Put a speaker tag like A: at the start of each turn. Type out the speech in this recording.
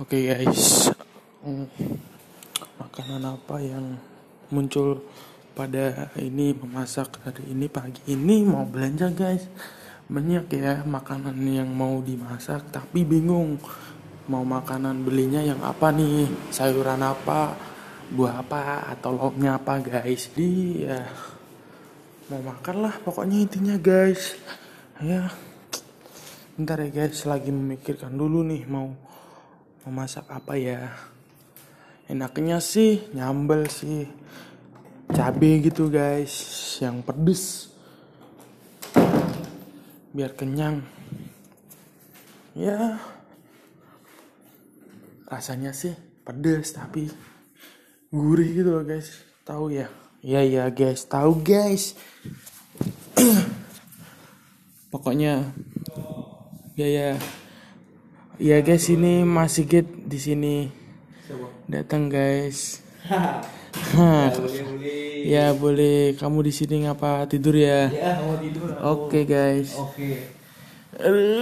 A: Oke guys, Hmm, makanan apa yang muncul pada ini memasak hari ini pagi ini? Mau belanja guys. Banyak ya makanan yang mau dimasak tapi bingung mau makanan belinya yang apa nih, sayuran apa, buah apa? Atau lauknya apa guys. Jadi ya mau makan lah pokoknya intinya guys. Ya. Bentar ya guys, lagi memikirkan dulu nih mau memasak apa ya. Enaknya sih nyambel sih. Cabe gitu guys, yang pedes. Biar kenyang. Ya. Rasanya sih pedes tapi gurih gitu loh guys. Tahu ya? Iya ya guys, tahu guys. Pokoknya ya ya ya guys ini Mas Sigit di sini. Datang guys. Hah, ya boleh kamu di sini ngapa tidur ya?
B: Ya, mau tidur.
A: oke guys.
B: Oke.